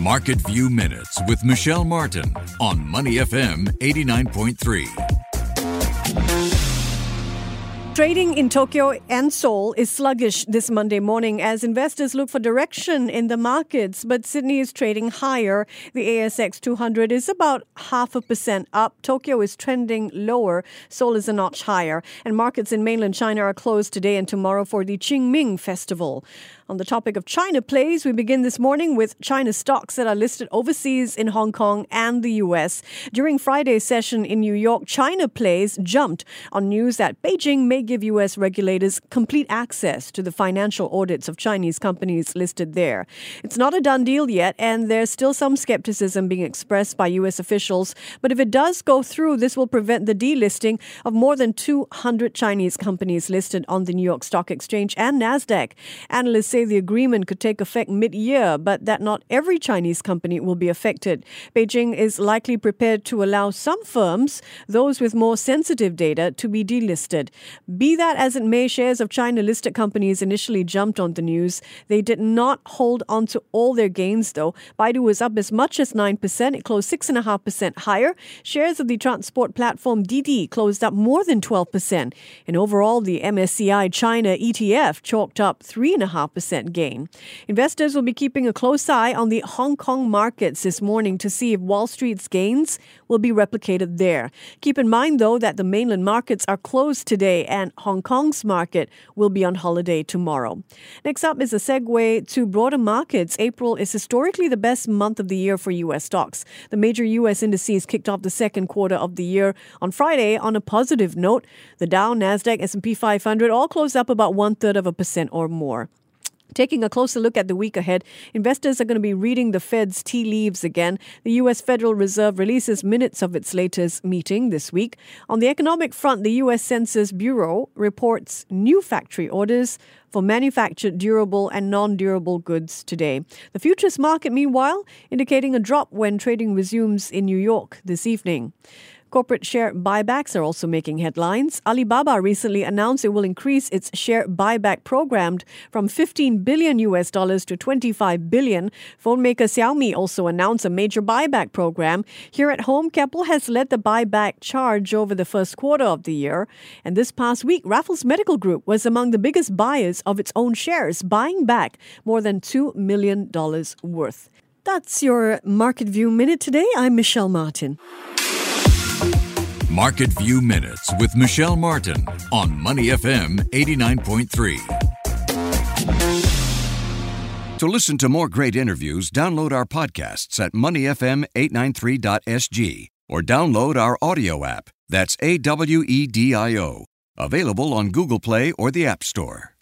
Market View Minutes with Michelle Martin on Money FM 89.3. Trading in Tokyo and Seoul is sluggish this Monday morning as investors look for direction in the markets, but Sydney is trading higher. The ASX 200 is about half a percent up. Tokyo is trending lower. Seoul is a notch higher. And markets in mainland China are closed today and tomorrow for the Qingming Festival. On the topic of China plays, we begin this morning with China stocks that are listed overseas in Hong Kong and the US. During Friday's session in New York, China plays jumped on news that Beijing may give US regulators complete access to the financial audits of Chinese companies listed there. It's not a done deal yet, and there's still some skepticism being expressed by US officials. But if it does go through, this will prevent the delisting of more than 200 Chinese companies listed on the New York Stock Exchange and NASDAQ. Analysts say say the agreement could take effect mid year, but that not every Chinese company will be affected. Beijing is likely prepared to allow some firms, those with more sensitive data, to be delisted. Be that as it may, shares of China listed companies initially jumped on the news. They did not hold on to all their gains, though. Baidu was up as much as 9%. It closed 6.5% higher. Shares of the transport platform Didi closed up more than 12%. And overall, the MSCI China ETF chalked up 3.5% gain. Investors will be keeping a close eye on the Hong Kong markets this morning to see if Wall Street's gains will be replicated there. Keep in mind, though, that the mainland markets are closed today and Hong Kong's market will be on holiday tomorrow. Next up is a segue to broader markets. April is historically the best month of the year for U.S. stocks. The major U.S. indices kicked off the second quarter of the year on Friday on a positive note. The Dow, Nasdaq, S&P 500 all closed up about one third of a percent or more. Taking a closer look at the week ahead, investors are going to be reading the Fed's tea leaves again. The U.S. Federal Reserve releases minutes of its latest meeting this week. On the economic front, the U.S. Census Bureau reports new factory orders for manufactured durable and non durable goods today. The futures market, meanwhile, indicating a drop when trading resumes in New York this evening. Corporate share buybacks are also making headlines. Alibaba recently announced it will increase its share buyback program from 15 billion US dollars to 25 billion. Phone maker Xiaomi also announced a major buyback program. Here at home, Keppel has led the buyback charge over the first quarter of the year. And this past week, Raffles Medical Group was among the biggest buyers of its own shares, buying back more than $2 million worth. That's your Market View Minute today. I'm Michelle Martin. Market View Minutes with Michelle Martin on Money FM 89.3. To listen to more great interviews, download our podcasts at moneyfm893.sg or download our audio app. That's A W E D I O. Available on Google Play or the App Store.